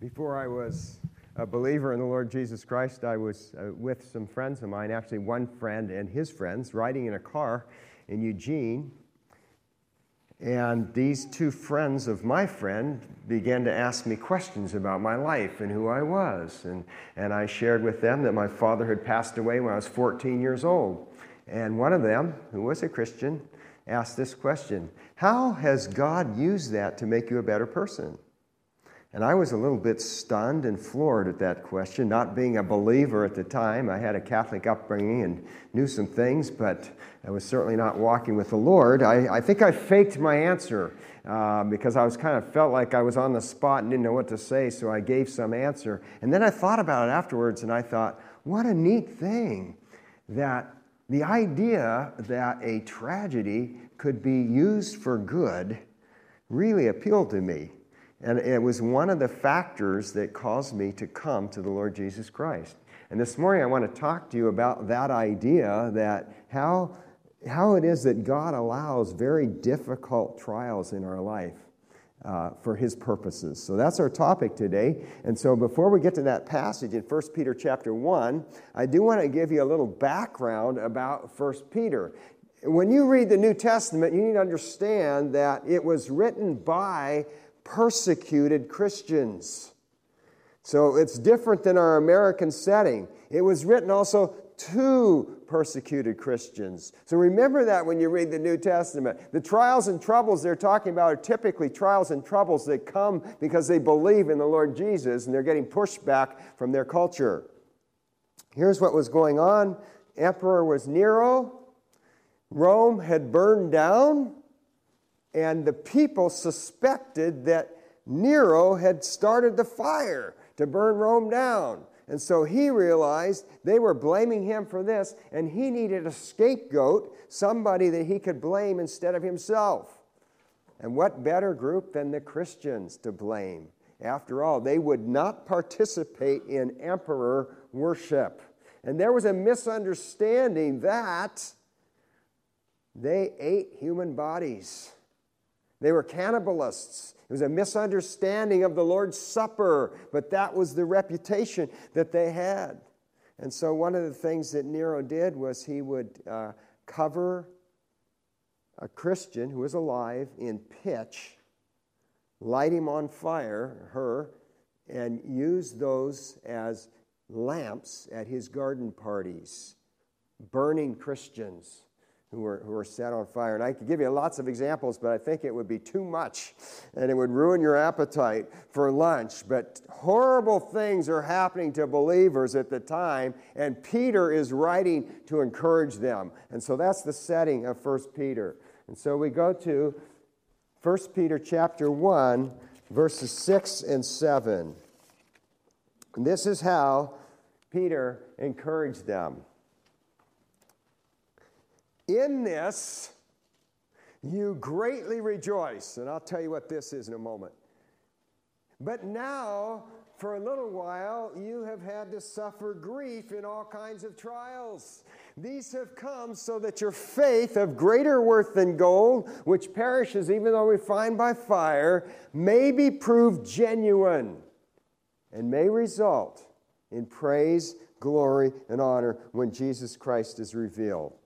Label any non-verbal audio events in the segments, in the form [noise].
Before I was a believer in the Lord Jesus Christ, I was uh, with some friends of mine, actually, one friend and his friends, riding in a car in Eugene. And these two friends of my friend began to ask me questions about my life and who I was. And, and I shared with them that my father had passed away when I was 14 years old. And one of them, who was a Christian, asked this question How has God used that to make you a better person? And I was a little bit stunned and floored at that question, not being a believer at the time. I had a Catholic upbringing and knew some things, but I was certainly not walking with the Lord. I, I think I faked my answer uh, because I was kind of felt like I was on the spot and didn't know what to say, so I gave some answer. And then I thought about it afterwards, and I thought, what a neat thing that the idea that a tragedy could be used for good really appealed to me. And it was one of the factors that caused me to come to the Lord Jesus Christ. And this morning I want to talk to you about that idea that how, how it is that God allows very difficult trials in our life. Uh, for his purposes. So that's our topic today. And so before we get to that passage in 1 Peter chapter 1, I do want to give you a little background about 1 Peter. When you read the New Testament, you need to understand that it was written by persecuted Christians. So it's different than our American setting. It was written also to persecuted Christians. So remember that when you read the New Testament. The trials and troubles they're talking about are typically trials and troubles that come because they believe in the Lord Jesus and they're getting pushed back from their culture. Here's what was going on Emperor was Nero, Rome had burned down and the people suspected that Nero had started the fire to burn Rome down. And so he realized they were blaming him for this, and he needed a scapegoat, somebody that he could blame instead of himself. And what better group than the Christians to blame? After all, they would not participate in emperor worship. And there was a misunderstanding that they ate human bodies. They were cannibalists. It was a misunderstanding of the Lord's Supper, but that was the reputation that they had. And so, one of the things that Nero did was he would uh, cover a Christian who was alive in pitch, light him on fire, her, and use those as lamps at his garden parties, burning Christians who were, who were set on fire. And I could give you lots of examples, but I think it would be too much and it would ruin your appetite for lunch. But horrible things are happening to believers at the time, and Peter is writing to encourage them. And so that's the setting of 1 Peter. And so we go to 1 Peter chapter 1, verses 6 and 7. And this is how Peter encouraged them. In this, you greatly rejoice. And I'll tell you what this is in a moment. But now, for a little while, you have had to suffer grief in all kinds of trials. These have come so that your faith, of greater worth than gold, which perishes even though refined by fire, may be proved genuine and may result in praise, glory, and honor when Jesus Christ is revealed.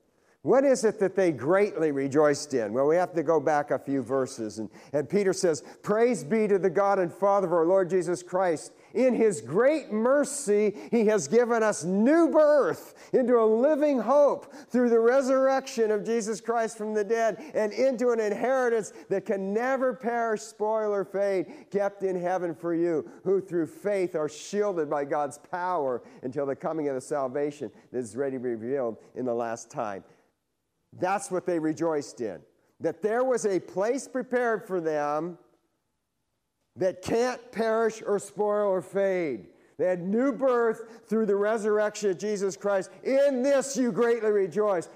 What is it that they greatly rejoiced in? Well, we have to go back a few verses. And, and Peter says, Praise be to the God and Father of our Lord Jesus Christ. In his great mercy, he has given us new birth into a living hope through the resurrection of Jesus Christ from the dead and into an inheritance that can never perish, spoil, or fade, kept in heaven for you, who through faith are shielded by God's power until the coming of the salvation that is ready to be revealed in the last time. That's what they rejoiced in. That there was a place prepared for them that can't perish or spoil or fade. They had new birth through the resurrection of Jesus Christ. In this you greatly rejoice.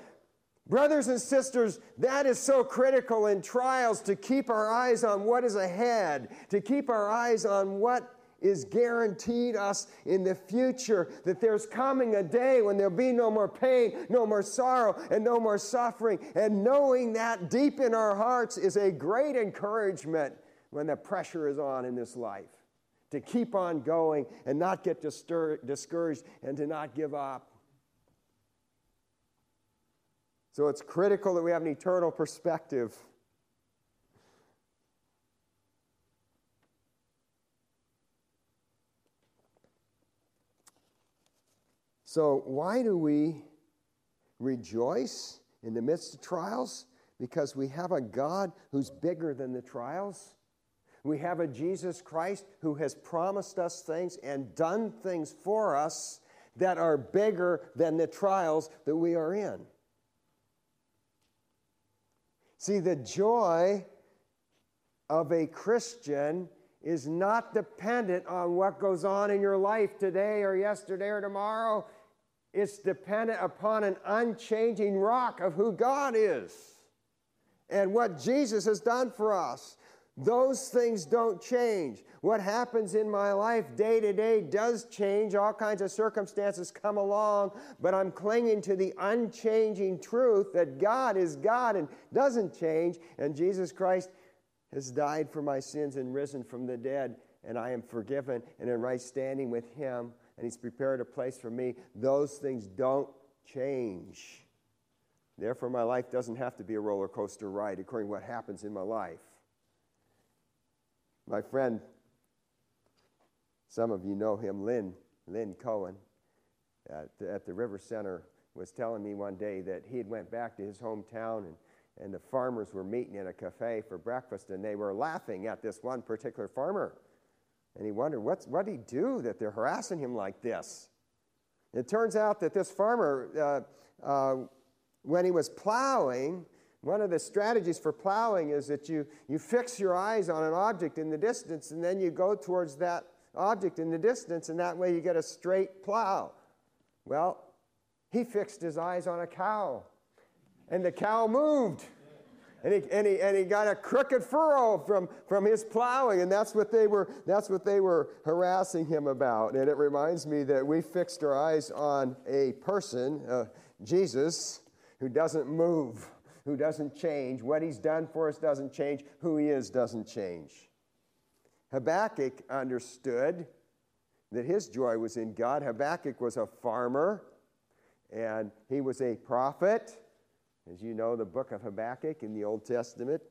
Brothers and sisters, that is so critical in trials to keep our eyes on what is ahead, to keep our eyes on what is guaranteed us in the future that there's coming a day when there'll be no more pain, no more sorrow, and no more suffering. And knowing that deep in our hearts is a great encouragement when the pressure is on in this life. to keep on going and not get distur- discouraged and to not give up. So it's critical that we have an eternal perspective. So, why do we rejoice in the midst of trials? Because we have a God who's bigger than the trials. We have a Jesus Christ who has promised us things and done things for us that are bigger than the trials that we are in. See, the joy of a Christian is not dependent on what goes on in your life today or yesterday or tomorrow. It's dependent upon an unchanging rock of who God is and what Jesus has done for us. Those things don't change. What happens in my life day to day does change. All kinds of circumstances come along, but I'm clinging to the unchanging truth that God is God and doesn't change, and Jesus Christ has died for my sins and risen from the dead, and I am forgiven and in right standing with Him, and He's prepared a place for me. Those things don't change. Therefore, my life doesn't have to be a roller coaster ride according to what happens in my life. My friend, some of you know him, Lynn, Lynn Cohen, at, at the River Center, was telling me one day that he had went back to his hometown and, and the farmers were meeting in a cafe for breakfast and they were laughing at this one particular farmer. And he wondered, what did he do that they're harassing him like this? It turns out that this farmer, uh, uh, when he was plowing, one of the strategies for plowing is that you, you fix your eyes on an object in the distance and then you go towards that object in the distance, and that way you get a straight plow. Well, he fixed his eyes on a cow, and the cow moved. And he, and, he, and he got a crooked furrow from, from his plowing, and that's what, they were, that's what they were harassing him about. And it reminds me that we fixed our eyes on a person, uh, Jesus, who doesn't move who doesn't change. What he's done for us doesn't change. Who he is doesn't change. Habakkuk understood that his joy was in God. Habakkuk was a farmer and he was a prophet. As you know, the book of Habakkuk in the Old Testament,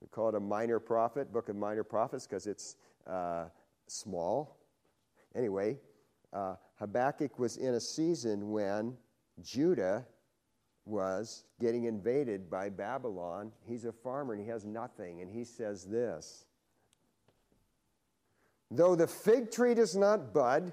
we call it a minor prophet, book of minor prophets, because it's uh, small. Anyway, uh, Habakkuk was in a season when Judah was getting invaded by Babylon. He's a farmer and he has nothing. And he says this Though the fig tree does not bud,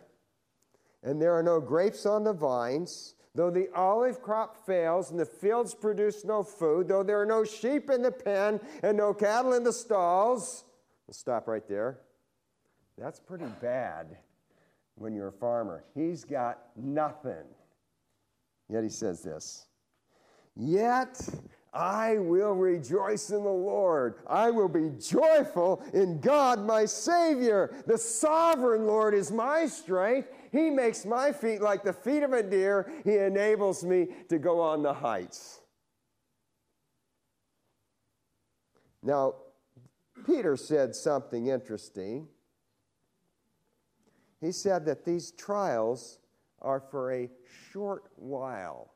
and there are no grapes on the vines, though the olive crop fails and the fields produce no food, though there are no sheep in the pen and no cattle in the stalls, we'll stop right there. That's pretty bad when you're a farmer. He's got nothing. Yet he says this Yet I will rejoice in the Lord. I will be joyful in God, my Savior. The sovereign Lord is my strength. He makes my feet like the feet of a deer. He enables me to go on the heights. Now, Peter said something interesting. He said that these trials are for a short while.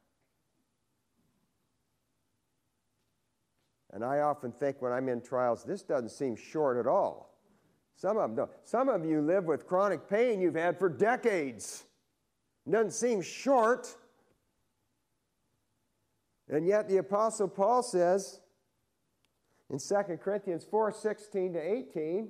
And I often think when I'm in trials, this doesn't seem short at all. Some of them don't. Some of you live with chronic pain you've had for decades. It doesn't seem short. And yet the Apostle Paul says in 2 Corinthians 4 16 to 18,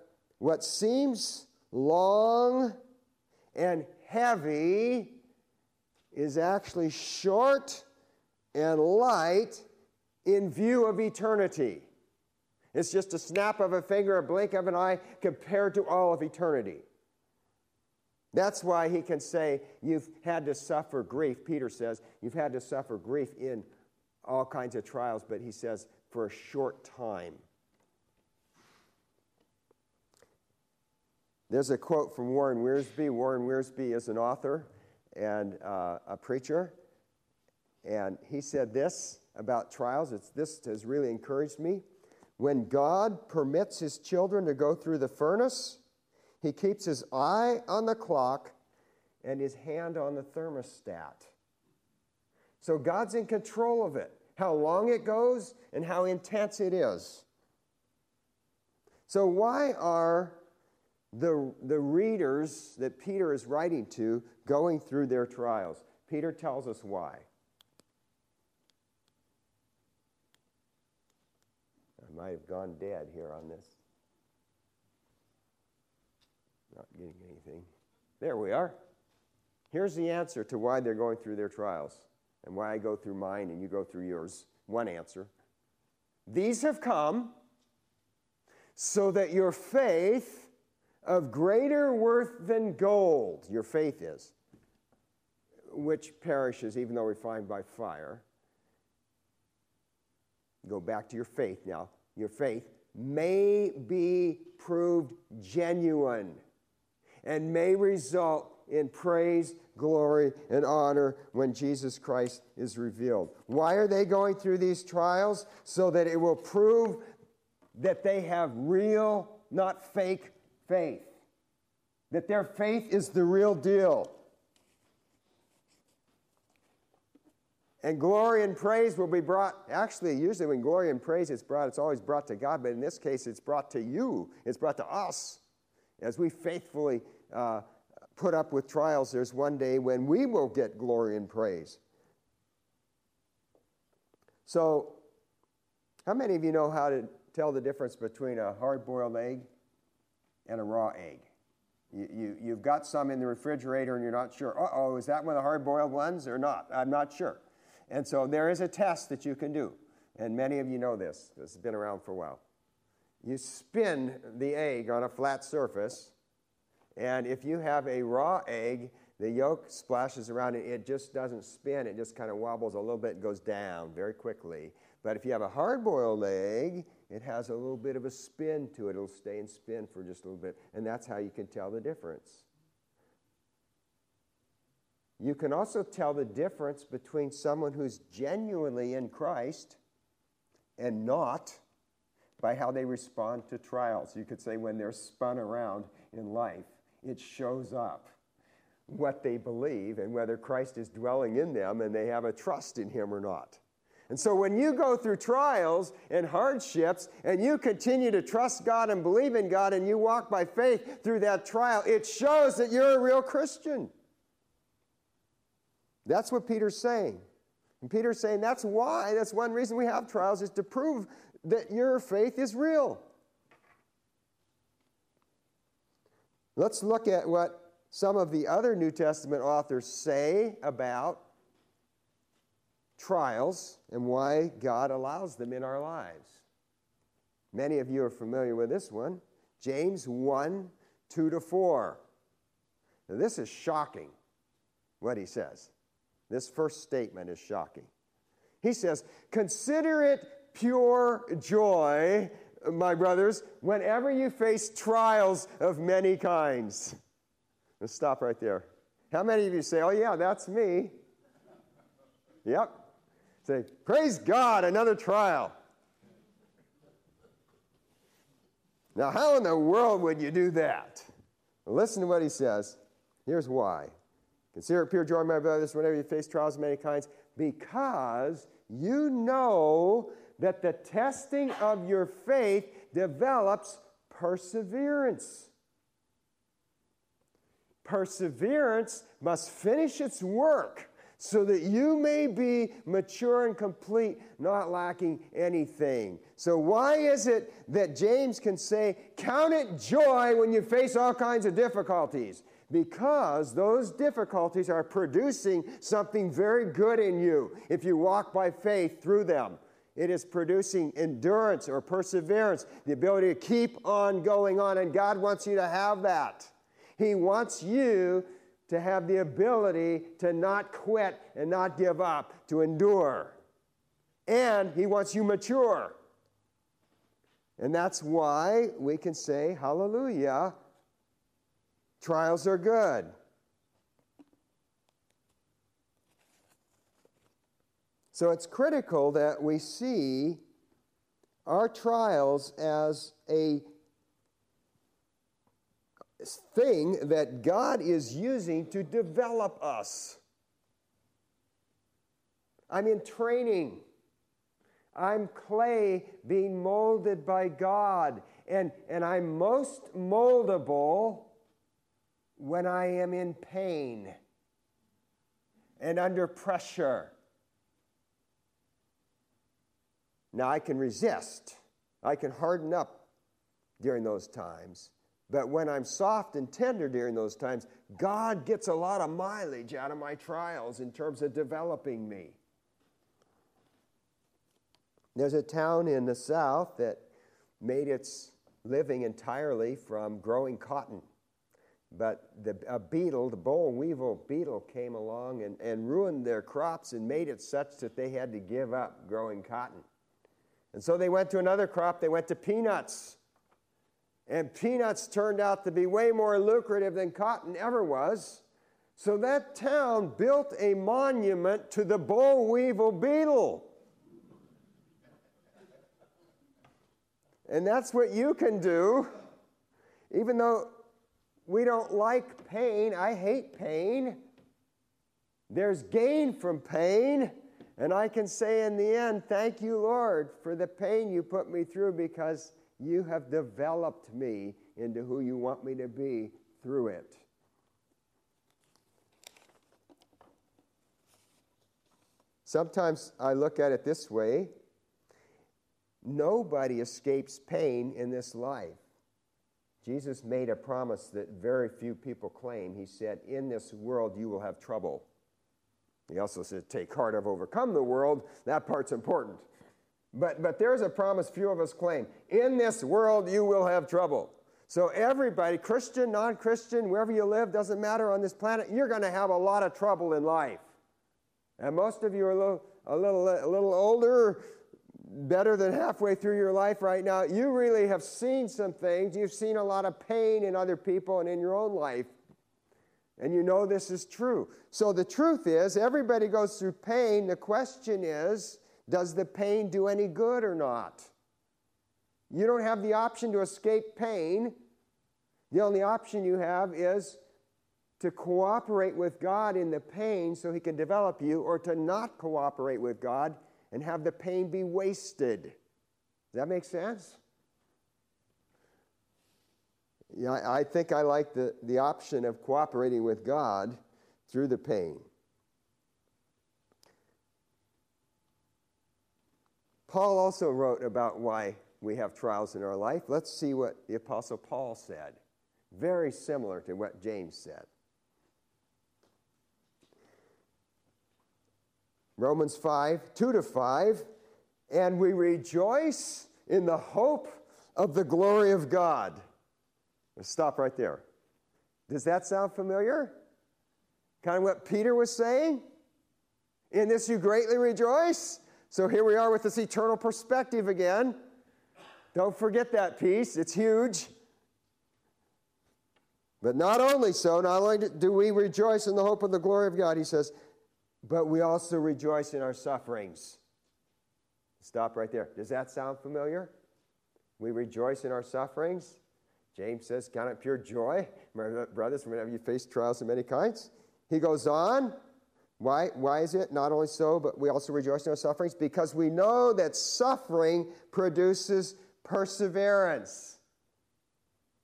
what seems long and heavy is actually short and light in view of eternity. It's just a snap of a finger, a blink of an eye compared to all of eternity. That's why he can say, You've had to suffer grief. Peter says, You've had to suffer grief in all kinds of trials, but he says, for a short time. There's a quote from Warren Wiersbe. Warren Wiersbe is an author and uh, a preacher. And he said this about trials. It's, this has really encouraged me. When God permits his children to go through the furnace, he keeps his eye on the clock and his hand on the thermostat. So God's in control of it, how long it goes and how intense it is. So, why are the, the readers that Peter is writing to going through their trials. Peter tells us why. I might have gone dead here on this. Not getting anything. There we are. Here's the answer to why they're going through their trials and why I go through mine and you go through yours. One answer. These have come so that your faith of greater worth than gold, your faith is, which perishes even though refined by fire. Go back to your faith now. Your faith may be proved genuine and may result in praise, glory, and honor when Jesus Christ is revealed. Why are they going through these trials? So that it will prove that they have real, not fake faith, that their faith is the real deal. And glory and praise will be brought. Actually, usually when glory and praise is brought, it's always brought to God, but in this case, it's brought to you. It's brought to us. As we faithfully uh, put up with trials, there's one day when we will get glory and praise. So, how many of you know how to tell the difference between a hard boiled egg and a raw egg. You, you, you've got some in the refrigerator and you're not sure, uh oh, is that one of the hard boiled ones or not? I'm not sure. And so there is a test that you can do. And many of you know this, this has been around for a while. You spin the egg on a flat surface, and if you have a raw egg, the yolk splashes around and it just doesn't spin, it just kind of wobbles a little bit and goes down very quickly. But if you have a hard boiled egg, it has a little bit of a spin to it. It'll stay and spin for just a little bit. And that's how you can tell the difference. You can also tell the difference between someone who's genuinely in Christ and not by how they respond to trials. You could say when they're spun around in life, it shows up what they believe and whether Christ is dwelling in them and they have a trust in Him or not. And so when you go through trials and hardships and you continue to trust God and believe in God and you walk by faith through that trial, it shows that you're a real Christian. That's what Peter's saying. And Peter's saying that's why, that's one reason we have trials, is to prove that your faith is real. Let's look at what some of the other New Testament authors say about trials and why God allows them in our lives. Many of you are familiar with this one James 1 2 to 4. Now, this is shocking what he says. This first statement is shocking. He says, Consider it pure joy, my brothers, whenever you face trials of many kinds. Let's stop right there. How many of you say, Oh, yeah, that's me? Yep, Say, praise God, another trial. Now, how in the world would you do that? Well, listen to what he says. Here's why. Consider it pure joy, my brothers, whenever you face trials of many kinds, because you know that the testing of your faith develops perseverance. Perseverance must finish its work so that you may be mature and complete, not lacking anything. So, why is it that James can say, Count it joy when you face all kinds of difficulties? Because those difficulties are producing something very good in you if you walk by faith through them. It is producing endurance or perseverance, the ability to keep on going on. And God wants you to have that. He wants you to have the ability to not quit and not give up, to endure. And He wants you mature. And that's why we can say, Hallelujah, trials are good. So it's critical that we see our trials as a thing that God is using to develop us. I'm in training. I'm clay being molded by God. And, and I'm most moldable when I am in pain and under pressure. Now, I can resist, I can harden up during those times. But when I'm soft and tender during those times, God gets a lot of mileage out of my trials in terms of developing me. There's a town in the south that made its living entirely from growing cotton. But the, a beetle, the boll weevil beetle, came along and, and ruined their crops and made it such that they had to give up growing cotton. And so they went to another crop, they went to peanuts. And peanuts turned out to be way more lucrative than cotton ever was. So that town built a monument to the boll weevil beetle. And that's what you can do. Even though we don't like pain, I hate pain. There's gain from pain. And I can say in the end, thank you, Lord, for the pain you put me through because you have developed me into who you want me to be through it. Sometimes I look at it this way nobody escapes pain in this life. Jesus made a promise that very few people claim. He said, In this world you will have trouble. He also said, Take heart, I've overcome the world. That part's important. But, but there's a promise few of us claim. In this world, you will have trouble. So, everybody, Christian, non Christian, wherever you live, doesn't matter on this planet, you're going to have a lot of trouble in life. And most of you are a little, a little, a little older, better than halfway through your life right now. You really have seen some things. You've seen a lot of pain in other people and in your own life. And you know this is true. So, the truth is, everybody goes through pain. The question is, does the pain do any good or not? You don't have the option to escape pain. The only option you have is to cooperate with God in the pain so He can develop you, or to not cooperate with God and have the pain be wasted. Does that make sense? Yeah, I think I like the, the option of cooperating with God through the pain. Paul also wrote about why we have trials in our life. Let's see what the Apostle Paul said. Very similar to what James said. Romans 5, 2 to 5. And we rejoice in the hope of the glory of God. Let's stop right there. Does that sound familiar? Kind of what Peter was saying? In this you greatly rejoice. So here we are with this eternal perspective again. Don't forget that piece, it's huge. But not only so, not only do we rejoice in the hope of the glory of God, he says, but we also rejoice in our sufferings. Stop right there. Does that sound familiar? We rejoice in our sufferings. James says, Count it pure joy, [laughs] my brothers, whenever you face trials of many kinds. He goes on, why, why is it? Not only so, but we also rejoice in our sufferings because we know that suffering produces perseverance.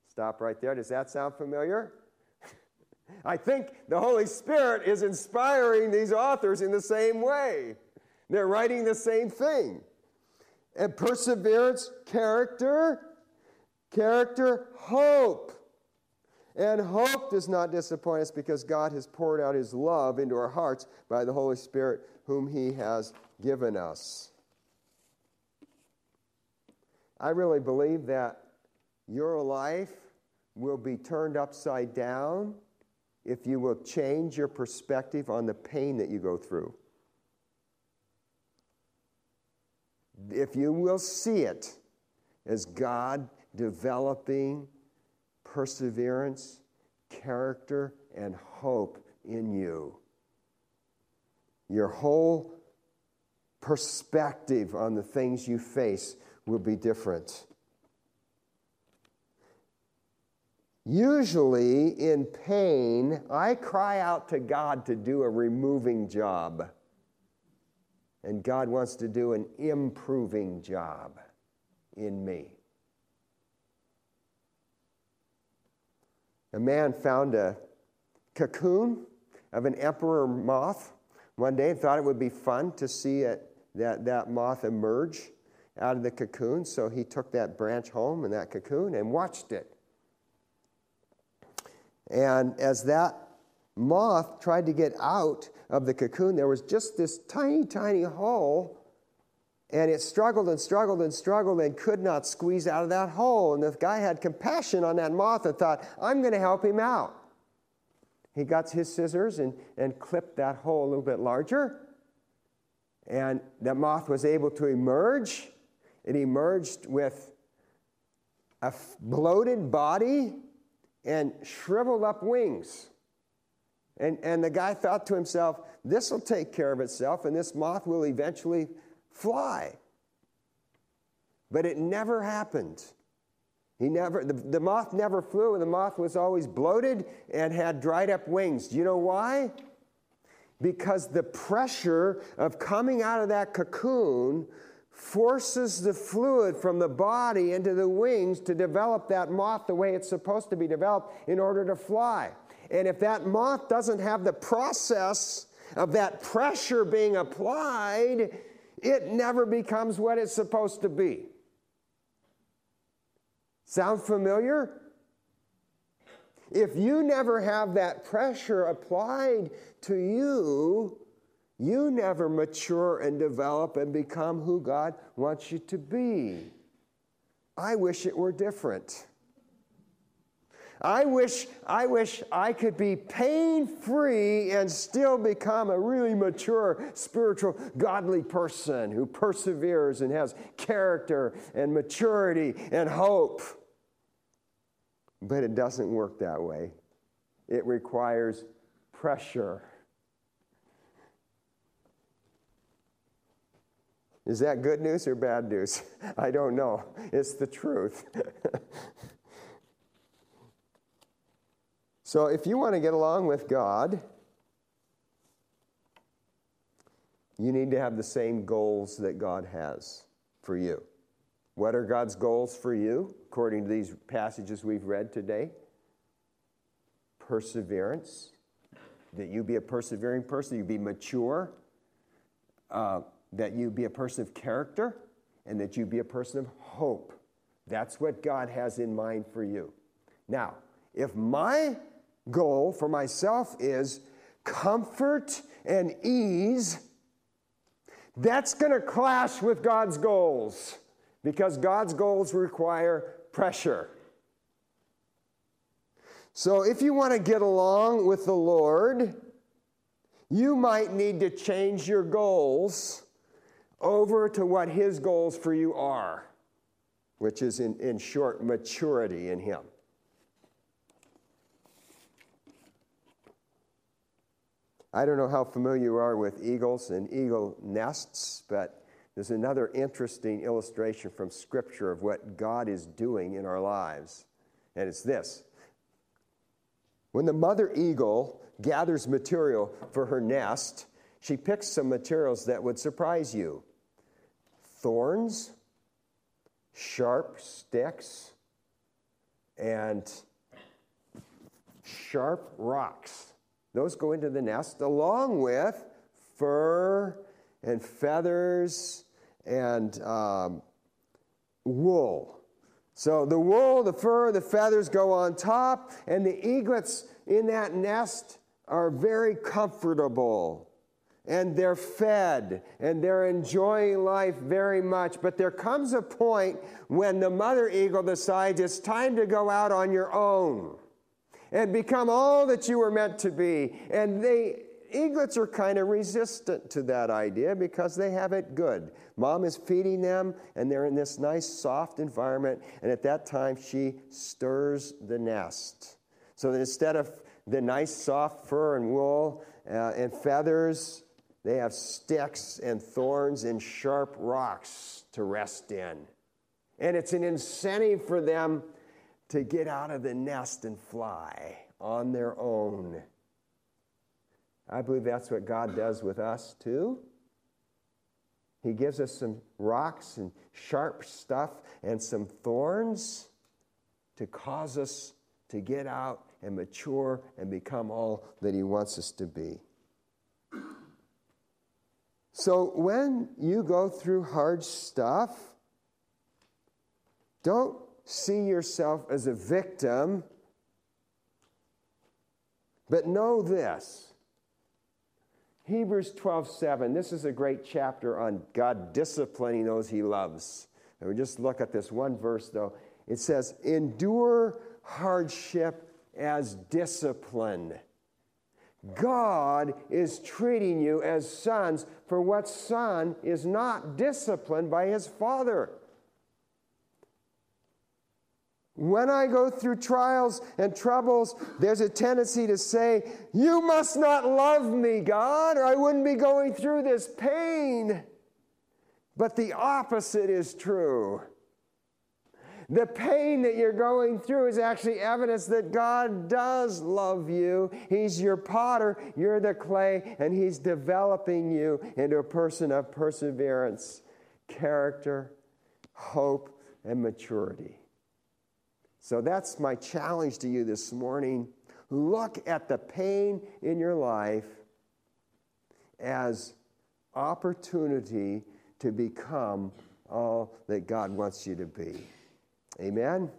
Stop right there. Does that sound familiar? [laughs] I think the Holy Spirit is inspiring these authors in the same way. They're writing the same thing. And perseverance, character, character, hope. And hope does not disappoint us because God has poured out his love into our hearts by the Holy Spirit, whom he has given us. I really believe that your life will be turned upside down if you will change your perspective on the pain that you go through. If you will see it as God developing perseverance, character, and hope in you, your whole perspective on the things you face will be different. Usually, in pain, I cry out to God to do a removing job. And God wants to do an improving job in me. A man found a cocoon of an emperor moth one day and thought it would be fun to see it, that, that moth emerge out of the cocoon. So he took that branch home and that cocoon and watched it. And as that moth tried to get out of the cocoon, there was just this tiny, tiny hole. And it struggled and struggled and struggled and could not squeeze out of that hole. And the guy had compassion on that moth and thought, I'm going to help him out. He got his scissors and, and clipped that hole a little bit larger. And the moth was able to emerge. It emerged with a bloated body and shriveled up wings. And, and the guy thought to himself, this will take care of itself and this moth will eventually fly. But it never happened. He never, the, the moth never flew, and the moth was always bloated and had dried up wings. Do you know why? Because the pressure of coming out of that cocoon forces the fluid from the body into the wings to develop that moth the way it's supposed to be developed in order to fly. And if that moth doesn't have the process of that pressure being applied, it never becomes what it's supposed to be. Sound familiar? If you never have that pressure applied to you, you never mature and develop and become who God wants you to be. I wish it were different. I wish, I wish I could be pain free and still become a really mature, spiritual, godly person who perseveres and has character and maturity and hope. But it doesn't work that way. It requires pressure Is that good news or bad news? [laughs] I don't know. It's the truth. [laughs] so, if you want to get along with God, you need to have the same goals that God has for you. What are God's goals for you, according to these passages we've read today? Perseverance, that you be a persevering person, you be mature. Uh, that you be a person of character and that you be a person of hope. That's what God has in mind for you. Now, if my goal for myself is comfort and ease, that's going to clash with God's goals because God's goals require pressure. So, if you want to get along with the Lord, you might need to change your goals over to what his goals for you are, which is, in, in short, maturity in him. I don't know how familiar you are with eagles and eagle nests, but there's another interesting illustration from Scripture of what God is doing in our lives. And it's this When the mother eagle gathers material for her nest, she picks some materials that would surprise you thorns, sharp sticks, and sharp rocks. Those go into the nest along with fur and feathers and um, wool. So the wool, the fur, the feathers go on top, and the eaglets in that nest are very comfortable and they're fed and they're enjoying life very much. But there comes a point when the mother eagle decides it's time to go out on your own and become all that you were meant to be. And they eaglets are kind of resistant to that idea because they have it good. Mom is feeding them, and they're in this nice, soft environment. And at that time, she stirs the nest. So that instead of the nice, soft fur and wool uh, and feathers, they have sticks and thorns and sharp rocks to rest in. And it's an incentive for them to get out of the nest and fly on their own. I believe that's what God does with us too. He gives us some rocks and sharp stuff and some thorns to cause us to get out and mature and become all that He wants us to be. So when you go through hard stuff, don't see yourself as a victim, but know this. Hebrews 12, 7. This is a great chapter on God disciplining those he loves. And we just look at this one verse, though. It says, Endure hardship as discipline. God is treating you as sons, for what son is not disciplined by his father? When I go through trials and troubles, there's a tendency to say, You must not love me, God, or I wouldn't be going through this pain. But the opposite is true. The pain that you're going through is actually evidence that God does love you. He's your potter, you're the clay, and He's developing you into a person of perseverance, character, hope, and maturity. So that's my challenge to you this morning. Look at the pain in your life as opportunity to become all that God wants you to be. Amen?